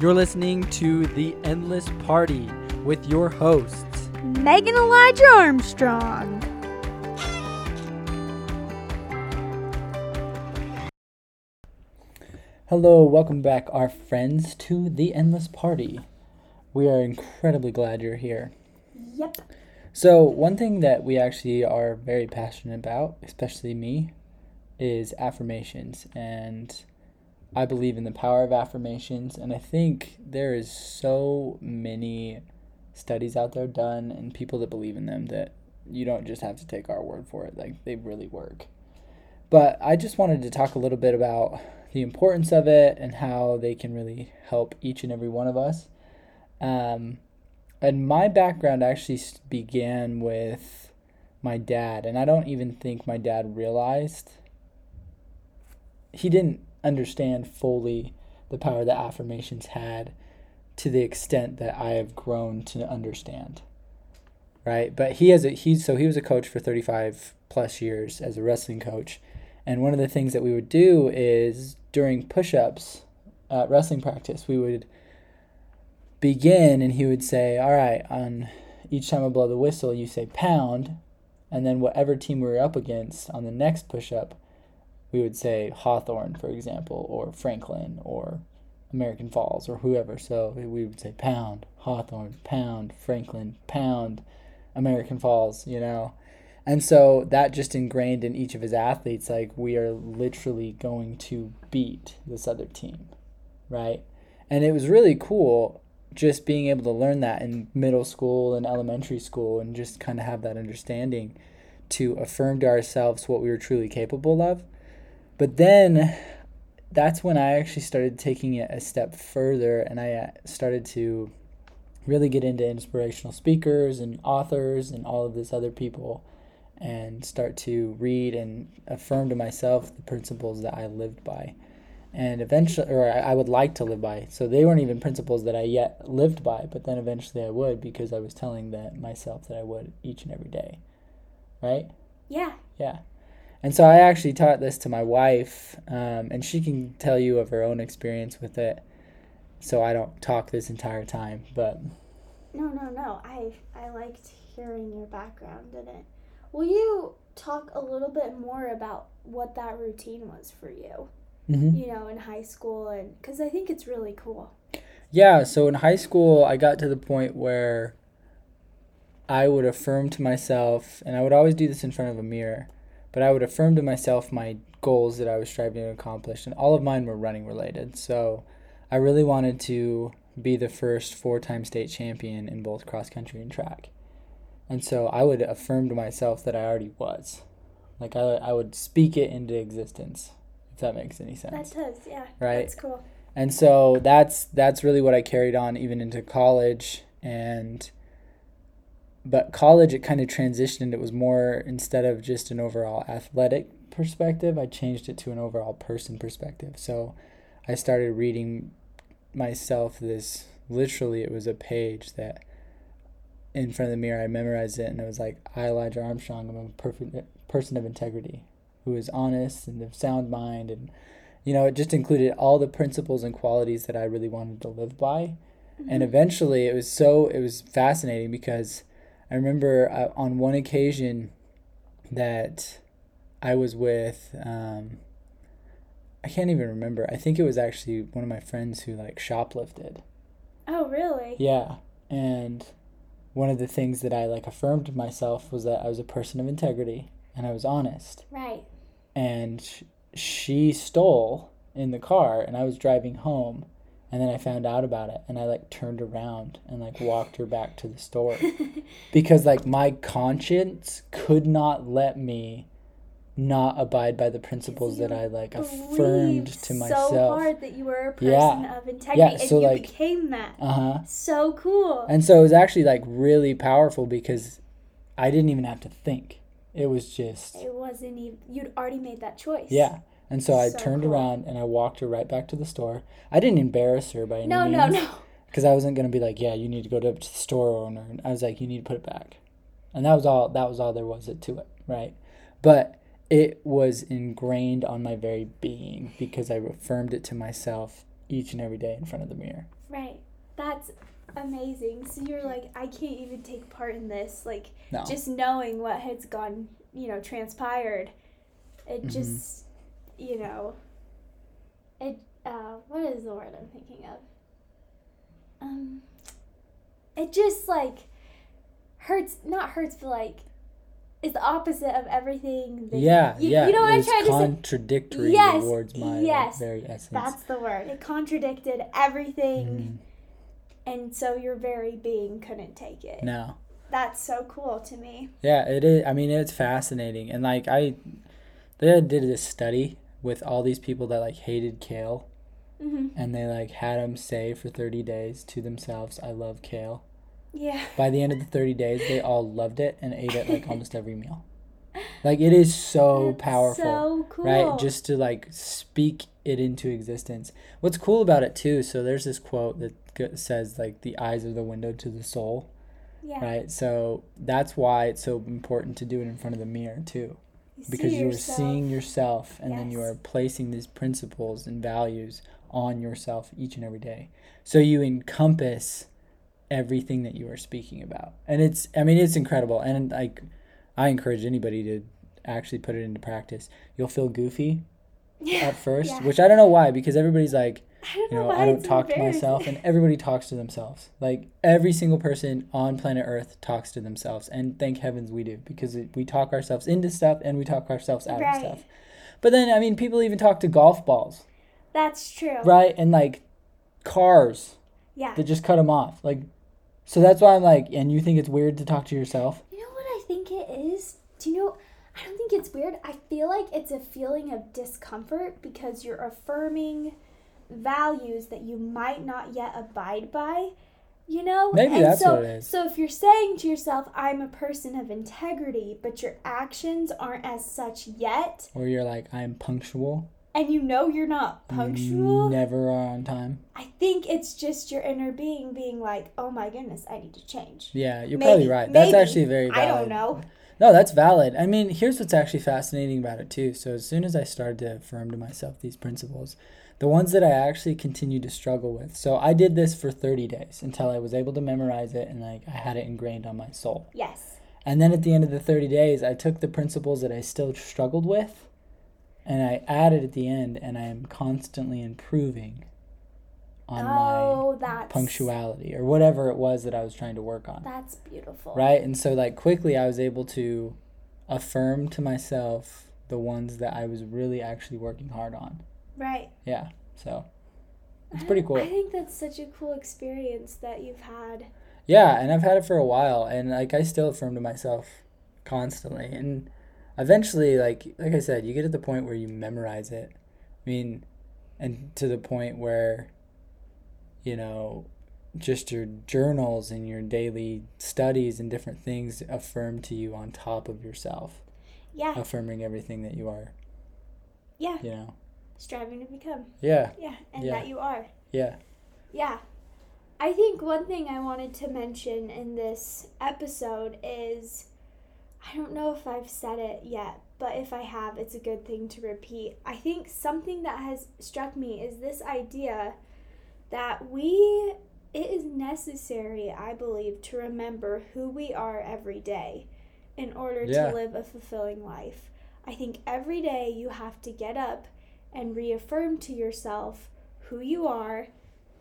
You're listening to The Endless Party with your hosts, Megan Elijah Armstrong. Hello, welcome back, our friends, to The Endless Party. We are incredibly glad you're here. Yep. So, one thing that we actually are very passionate about, especially me, is affirmations. And I believe in the power of affirmations. And I think there is so many studies out there done and people that believe in them that you don't just have to take our word for it. Like, they really work. But I just wanted to talk a little bit about the importance of it and how they can really help each and every one of us. Um, and my background actually began with my dad, and I don't even think my dad realized. He didn't understand fully the power that affirmations had to the extent that I have grown to understand. Right? But he has a he's so he was a coach for 35 plus years as a wrestling coach. And one of the things that we would do is during push-ups at wrestling practice, we would begin and he would say, All right, on each time I blow the whistle, you say pound. And then whatever team we were up against on the next push up, we would say Hawthorne, for example, or Franklin, or American Falls, or whoever. So we would say pound, Hawthorne, pound, Franklin, pound, American Falls, you know. And so that just ingrained in each of his athletes, like we are literally going to beat this other team, right? And it was really cool just being able to learn that in middle school and elementary school and just kind of have that understanding to affirm to ourselves what we were truly capable of. But then that's when I actually started taking it a step further and I uh, started to really get into inspirational speakers and authors and all of this other people and start to read and affirm to myself the principles that I lived by. And eventually or I, I would like to live by. So they weren't even principles that i yet lived by but then eventually i would because i was telling that myself that i would each and every day. Right? Yeah. yeah and so i actually taught this to my wife um, and she can tell you of her own experience with it so i don't talk this entire time but No, no, no. I I liked hearing your background in it. Will you talk a little bit more about what that routine was for you? mhm. You know, in high school, and because I think it's really cool. Yeah, so in high school, I got to the point where I would affirm to myself, and I would always do this in front of a mirror, but I would affirm to myself my goals that I was striving to accomplish, and all of mine were running related. So I really wanted to be the first four time state champion in both cross country and track. And so I would affirm to myself that I already was. Like I, I would speak it into existence, if that makes any sense. That does, yeah. Right. That's cool. And so that's that's really what I carried on even into college and but college it kind of transitioned it was more instead of just an overall athletic perspective I changed it to an overall person perspective. So I started reading myself this literally it was a page that in front of the mirror I memorized it and it was like I Elijah Armstrong I'm a perfect person of integrity who is honest and of sound mind and you know, it just included all the principles and qualities that I really wanted to live by. And mm-hmm. eventually it was so, it was fascinating because I remember uh, on one occasion that I was with, um, I can't even remember. I think it was actually one of my friends who like shoplifted. Oh, really? Yeah. And one of the things that I like affirmed myself was that I was a person of integrity and I was honest Right. and she stole in the car and I was driving home and then I found out about it and I like turned around and like walked her back to the store because like my conscience could not let me not abide by the principles that I like affirmed to myself. So hard that you were a person Yeah. of integrity, so, and you like- became that. Uh-huh. So cool. And so it was actually like really powerful because I didn't even have to think. It was just it wasn't even. You'd already made that choice. yeah. And so I So turned cool. around and I walked her right back to the store. I didn't embarrass her by any No, means. no, no. because I wasn't gonna be like, yeah, you need to go to, the store owner. And I was like, you need to put it back, and that was all. That was all there was it to it, right? But it was ingrained on my very being because I affirmed it to myself each and every day in front of the mirror. Right. That's amazing. So you're like, I can't even take part in this. Like, No. just knowing what has gone, you know, transpired, it Mhm. just, you know, it, uh, what is the word I'm thinking of? Um, it just, like, hurts, not hurts, but, like, is the opposite of everything. That yeah, you, yeah. You know what I'm trying to say? contradictory Yes, towards my yes, very essence. That's the word. It contradicted everything, Mhm. and so your very being couldn't take it. No. That's so cool to me. Yeah, it is. I mean, it's fascinating, and like I, they did this study with all these people that like hated kale, hmm and they like had them say for thirty days to themselves, "I love kale." Yeah. By the end of the thirty days, they all loved it and ate it like almost every meal. Like it is so powerful. So cool. right just to like speak it into existence what's cool about it too so there's this quote that says like the eyes are the window to the soul yeah. right so that's why it's so important to do it in front of the mirror too You because you are seeing yourself and then you are placing these principles and values on yourself each and every day. So you encompass everything that you are speaking about. And it's i mean it's incredible. And like i encourage anybody to actually put it into practice. You'll feel goofy yeah. at first, Yeah. which I don't know why, because everybody's like, you know know, I don't talk to myself, and everybody talks to themselves. Like every single person on planet Earth talks to themselves, and thank heavens we do, because it, we talk ourselves into stuff and we talk ourselves out Right. of stuff. But then, I mean, people even talk to golf balls, That's true. right? And like cars Yeah. that just cut them off. Like, so that's why I'm like, and you think it's weird to talk to yourself? You know what I think it is? Do you know? I don't think it's weird. I feel like it's a feeling of discomfort because you're affirming values that you might not yet abide by. You know? Maybe and that's so, what it is. So if you're saying to yourself, I'm a person of integrity, but your actions aren't as such yet, Or you're like, I'm punctual, and you know you're not you punctual, never are on time. I think it's just your inner being being like, oh my goodness, I need to change. Yeah, you're Maybe, probably right. That's maybe. actually very valid. I don't know. No, that's valid. I mean, here's what's actually fascinating about it too. So as soon as I started to affirm to myself these principles, the ones that I actually continued to struggle with. So I did this for 30 days until I was able to memorize it and like I had it ingrained on my soul. Yes. And then at the end of the 30 days, I took the principles that I still struggled with and I added at the end and I am constantly improving on oh, my punctuality or whatever it was that I was trying to work on That's beautiful. right and so like quickly i was able to affirm to myself the ones that i was really actually working hard on Right. yeah so it's pretty cool I think that's such a cool experience that you've had. yeah and i've had it for a while and like i still affirm to myself constantly and eventually like like i said you get to the point where you memorize it i mean and to the point where you know just your journals and your daily studies and different things affirm to you on top of yourself Yeah. affirming everything that you are Yeah. you know Striving to become. yeah Yeah. And Yeah. that you are. yeah Yeah. I think one thing I wanted to mention in this episode is I don't know if I've said it yet, but if I have, it's a good thing to repeat. I think something that has struck me is this idea that we it is necessary, I believe, to remember who we are every day in order Yeah. to live a fulfilling life. I think every day you have to get up and reaffirm to yourself who you are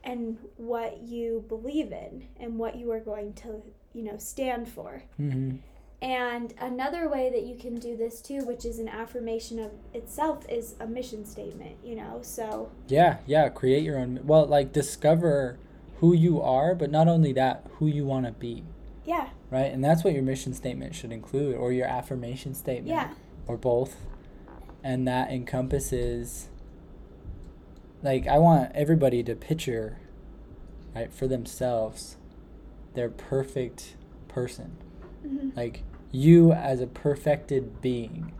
and what you believe in and what you are going to, you know, stand for. mm-hmm. And another way that you can do this too, which is an affirmation of itself, is a mission statement, you know? So, yeah yeah create your own well like discover who you are but not only that who you want to be yeah, right and that's what your mission statement should include or your affirmation statement yeah, or both and that encompasses like i want everybody to picture right for themselves their perfect person. Mhm, like you as a perfected being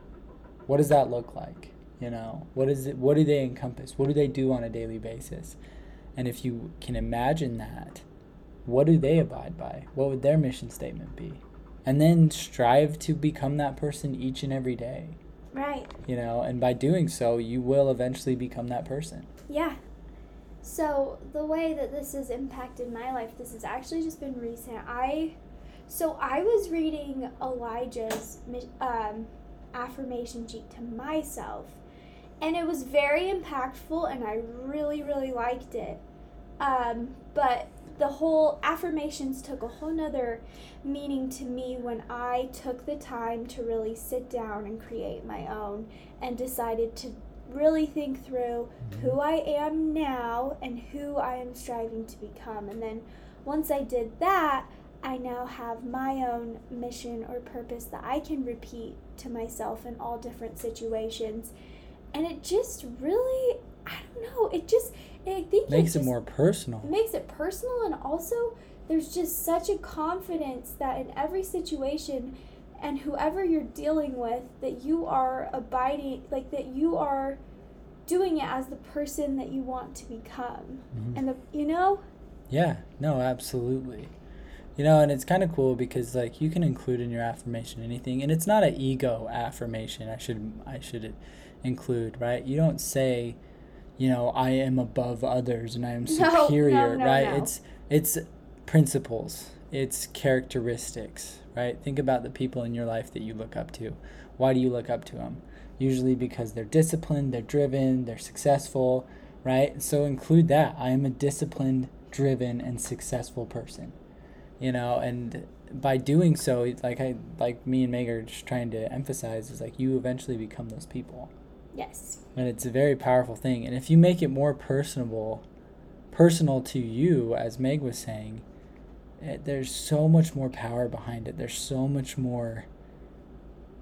what does that look like? You know what is it what do they encompass? What do they do on a daily basis? And if you can imagine that what do they abide by? What would their mission statement be? And then strive to become that person each and every day right. you know and by doing so you will eventually become that person Yeah. So the way that this has impacted my life, this has actually just been recent. I, so I was reading Elijah's um, affirmation sheet to myself, and it was very impactful, and I really really liked it. Um, but the whole affirmations took a whole nother meaning to me when I took the time to really sit down and create my own and decided to really think through mm-hmm. who I am now and who I am striving to become. And then once I did that, I now have my own mission or purpose that I can repeat to myself in all different situations. And it just really, I don't know, it just, I think Makes it just- more personal. it makes it personal and also there's just such a confidence that in every situation and whoever you're dealing with that you are abiding like that you are doing it as the person that you want to become Mhm. and the you know Yeah, no, absolutely. You know, and it's kind of cool because like you can include in your affirmation anything, and it's not an ego affirmation. I should I should include right. You don't say, you know, I am above others and I am No, no, superior, no, right? no. It's it's principles, it's characteristics, right? Think about the people in your life that you look up to. Why do you look up to them? Usually because they're disciplined, they're driven, they're successful, right? So include that. I am a disciplined, driven, and successful person. You know, and by doing so, like I like me and Meg are just trying to emphasize is like you eventually become those people. Yes And it's a very powerful thing. And if you make it more personable, personal to you, as Meg was saying, it, there's so much more power behind it. There's so much more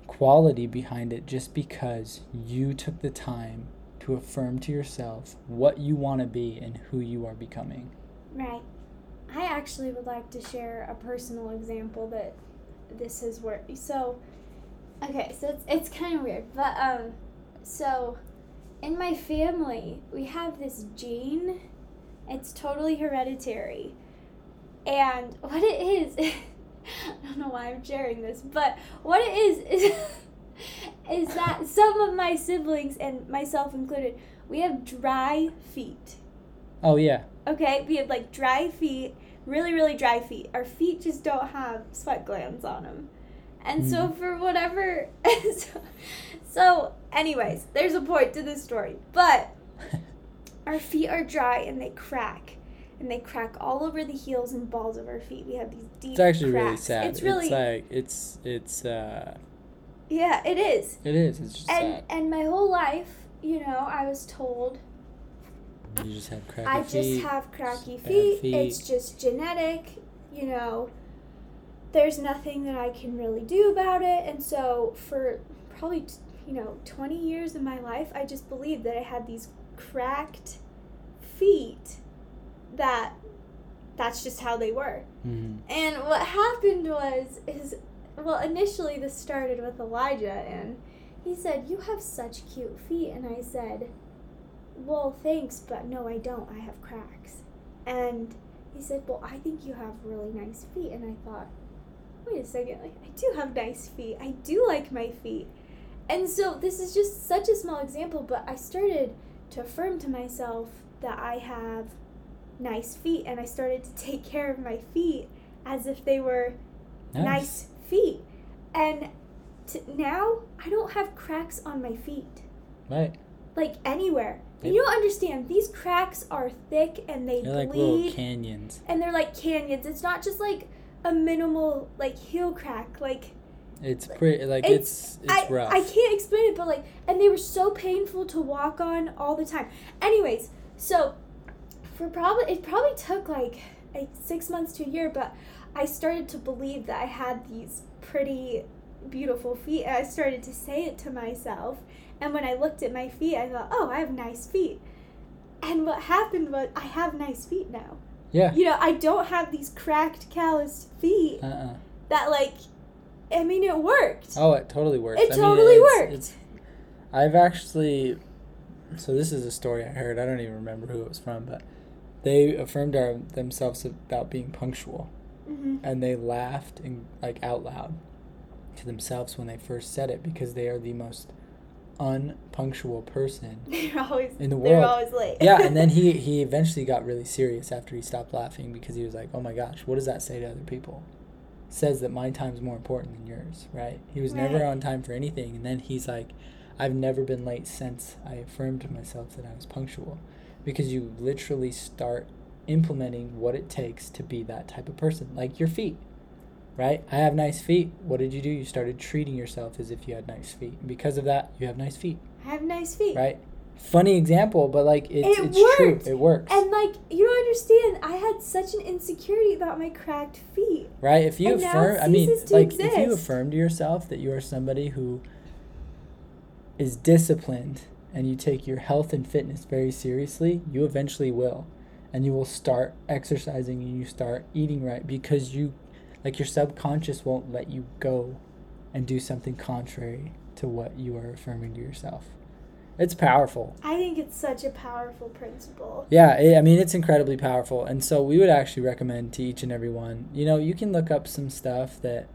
quality behind it just because you took the time to affirm to yourself what you want to be and who you are becoming. right i actually would like to share a personal example that this has worked so okay so it's, it's kind of weird but um so in my family we have this gene it's totally hereditary and what it is i don't know why i'm sharing this but what it is is is that some of my siblings and myself included we have dry feet Oh, yeah. Okay, we have like dry feet, really, really dry feet. Our feet just don't have sweat glands on them. And so, for whatever. so, so, anyways, there's a point to this story. But our feet are dry and they crack. And they crack all over the heels and balls of our feet. We have these deep It's actually really sad. It's really. like, it's, it's, uh, yeah, it is. it is. It's just And, sad. and my whole life, you know, I was told You just have cracky I just have cracky feet. feet. It's just genetic, you know. There's nothing that I can really do about it. And so for probably, you know, 20 years of my life, I just believed that I had these cracked feet that that's just how they were. Mhm. And what happened was is well, initially this started with Elijah and he said, "You have such cute feet." And I said, "Well, thanks, but no, I don't. I have cracks." And he said, "Well, I think you have really nice feet." And I thought, "Wait a second. Like I do have nice feet. I do like my feet." And so this is just such a small example, but I started to affirm to myself that I have nice feet and I started to take care of my feet as if they were nice, feet. And t- now I don't have cracks on my feet, Right. like anywhere. And you don't understand, these cracks are thick and they bleed. They're like little bleed canyons. and they're like canyons. It's not just like a minimal like heel crack, like It's pretty like It's- it's it's, I, rough. I can't explain it, but like, and they were so painful to walk on all the time. Anyways, so for probably it probably took like like six months to a year, but I started to believe that I had these pretty beautiful feet, and I started to say it to myself. And when I looked at my feet, I thought, oh, I have nice feet. And what happened was I have nice feet now. Yeah. You know, I don't have these cracked, calloused feet Uh uh that like. I mean, it worked. Oh, it totally works. It I mean, totally it's- worked. It's, I've actually. So this is a story I heard. I don't even remember who it was from, but they affirmed our, themselves about being punctual, hmm and they laughed and like out loud to themselves when they first said it because they are the most unpunctual person They're always In the They're world. always late. yeah and then he he eventually got really serious after he stopped laughing because he was like oh my gosh what does that say to other people? Says that my time's more important than yours right? He was never on time for anything and then he's like i've never been late since i affirmed to myself that i was punctual. Because you literally start implementing what it takes to be that type of person like your feet right i have nice feet what did you do you started treating yourself as if you had nice feet and because of that you have nice feet I have nice feet. right? Funny example, but like it's, It it's true. It works, And like you don't understand, I had such an insecurity about my cracked feet. right? If you and affirm, I mean, like if you affirm to yourself that you are somebody who is disciplined and you take your health and fitness very seriously, you eventually will, and you will start exercising and you start eating right because you, like your subconscious won't let you go, and do something contrary to what you are affirming to yourself. It's powerful. I think it's such a powerful principle. Yeah, i I mean it's incredibly powerful, and so we would actually recommend to each and every one. You know, you can look up some stuff that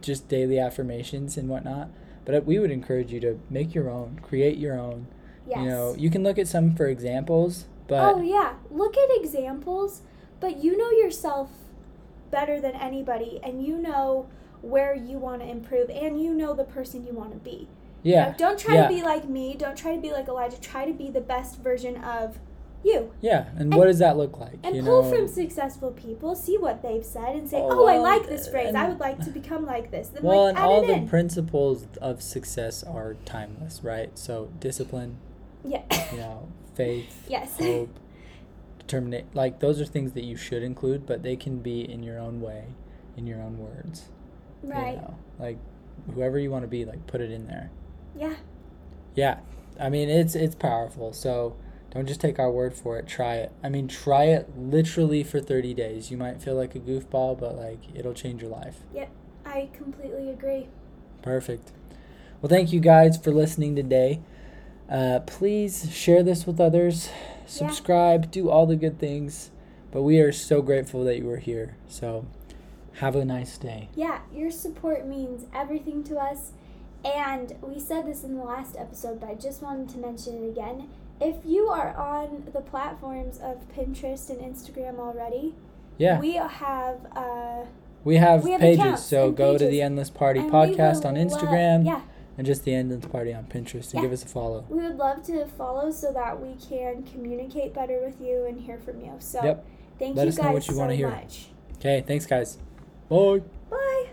just daily affirmations and whatnot, but we would encourage you to make your own, create your own. Yes. You know, you can look at some for examples, but oh yeah, look at examples, but you know yourself better than anybody, and you know where you want to improve, and you know the person you want to be. You yeah, know, don't try yeah. to be like me. Don't try to be like Elijah. Try to be the best version of you. yeah. And, and- what does that look like? And you pull know, from successful people, see what they've said, and say, Oh, "Oh, I like this phrase. I would like to become like this." Then well, like and all the in. principles of success are timeless, right? So discipline, yeah. you know, faith, yes. hope, determinate. Like those are things that you should include, but they can be in your own way, in your own words. you right. know? Like whoever you want to be, like put it in there. Yeah. Yeah. I mean, it's it's powerful. So don't just take our word for it. Try it. I mean, try it literally for 30 days. You might feel like a goofball, but like it'll change your life. Yep. I completely agree. Perfect. Well, thank you guys for listening today. Uh, please share this with others, subscribe, do all the good things. But we are so grateful that you were here. So have a nice day. Yeah, your support means everything to us. And we said this in the last episode, but I just wanted to mention it again. If you are on the platforms of Pinterest and Instagram already, Yeah, we have uh, we have, we have pages. So go to the Endless Party and podcast on lo- Instagram yeah, and just the Endless Party on Pinterest and Yeah. give us a follow. we would love to follow so that we can communicate better with you and hear from you. So Yep. thank Let you us know guys what you so wanna hear. much. Okay, thanks, guys. Bye. Bye.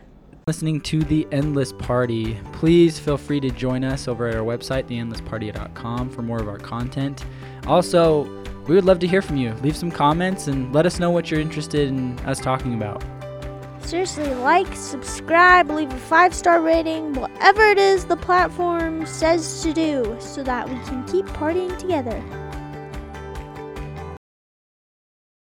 listening to The Endless Party. Please feel free to join us over at our website, theendlessparty.com, for more of our content. Also, we would love to hear from you. Leave some comments and let us know what you're interested in us talking about. Seriously, like, subscribe, leave a five star rating, whatever it is the platform says to do, so that we can keep partying together.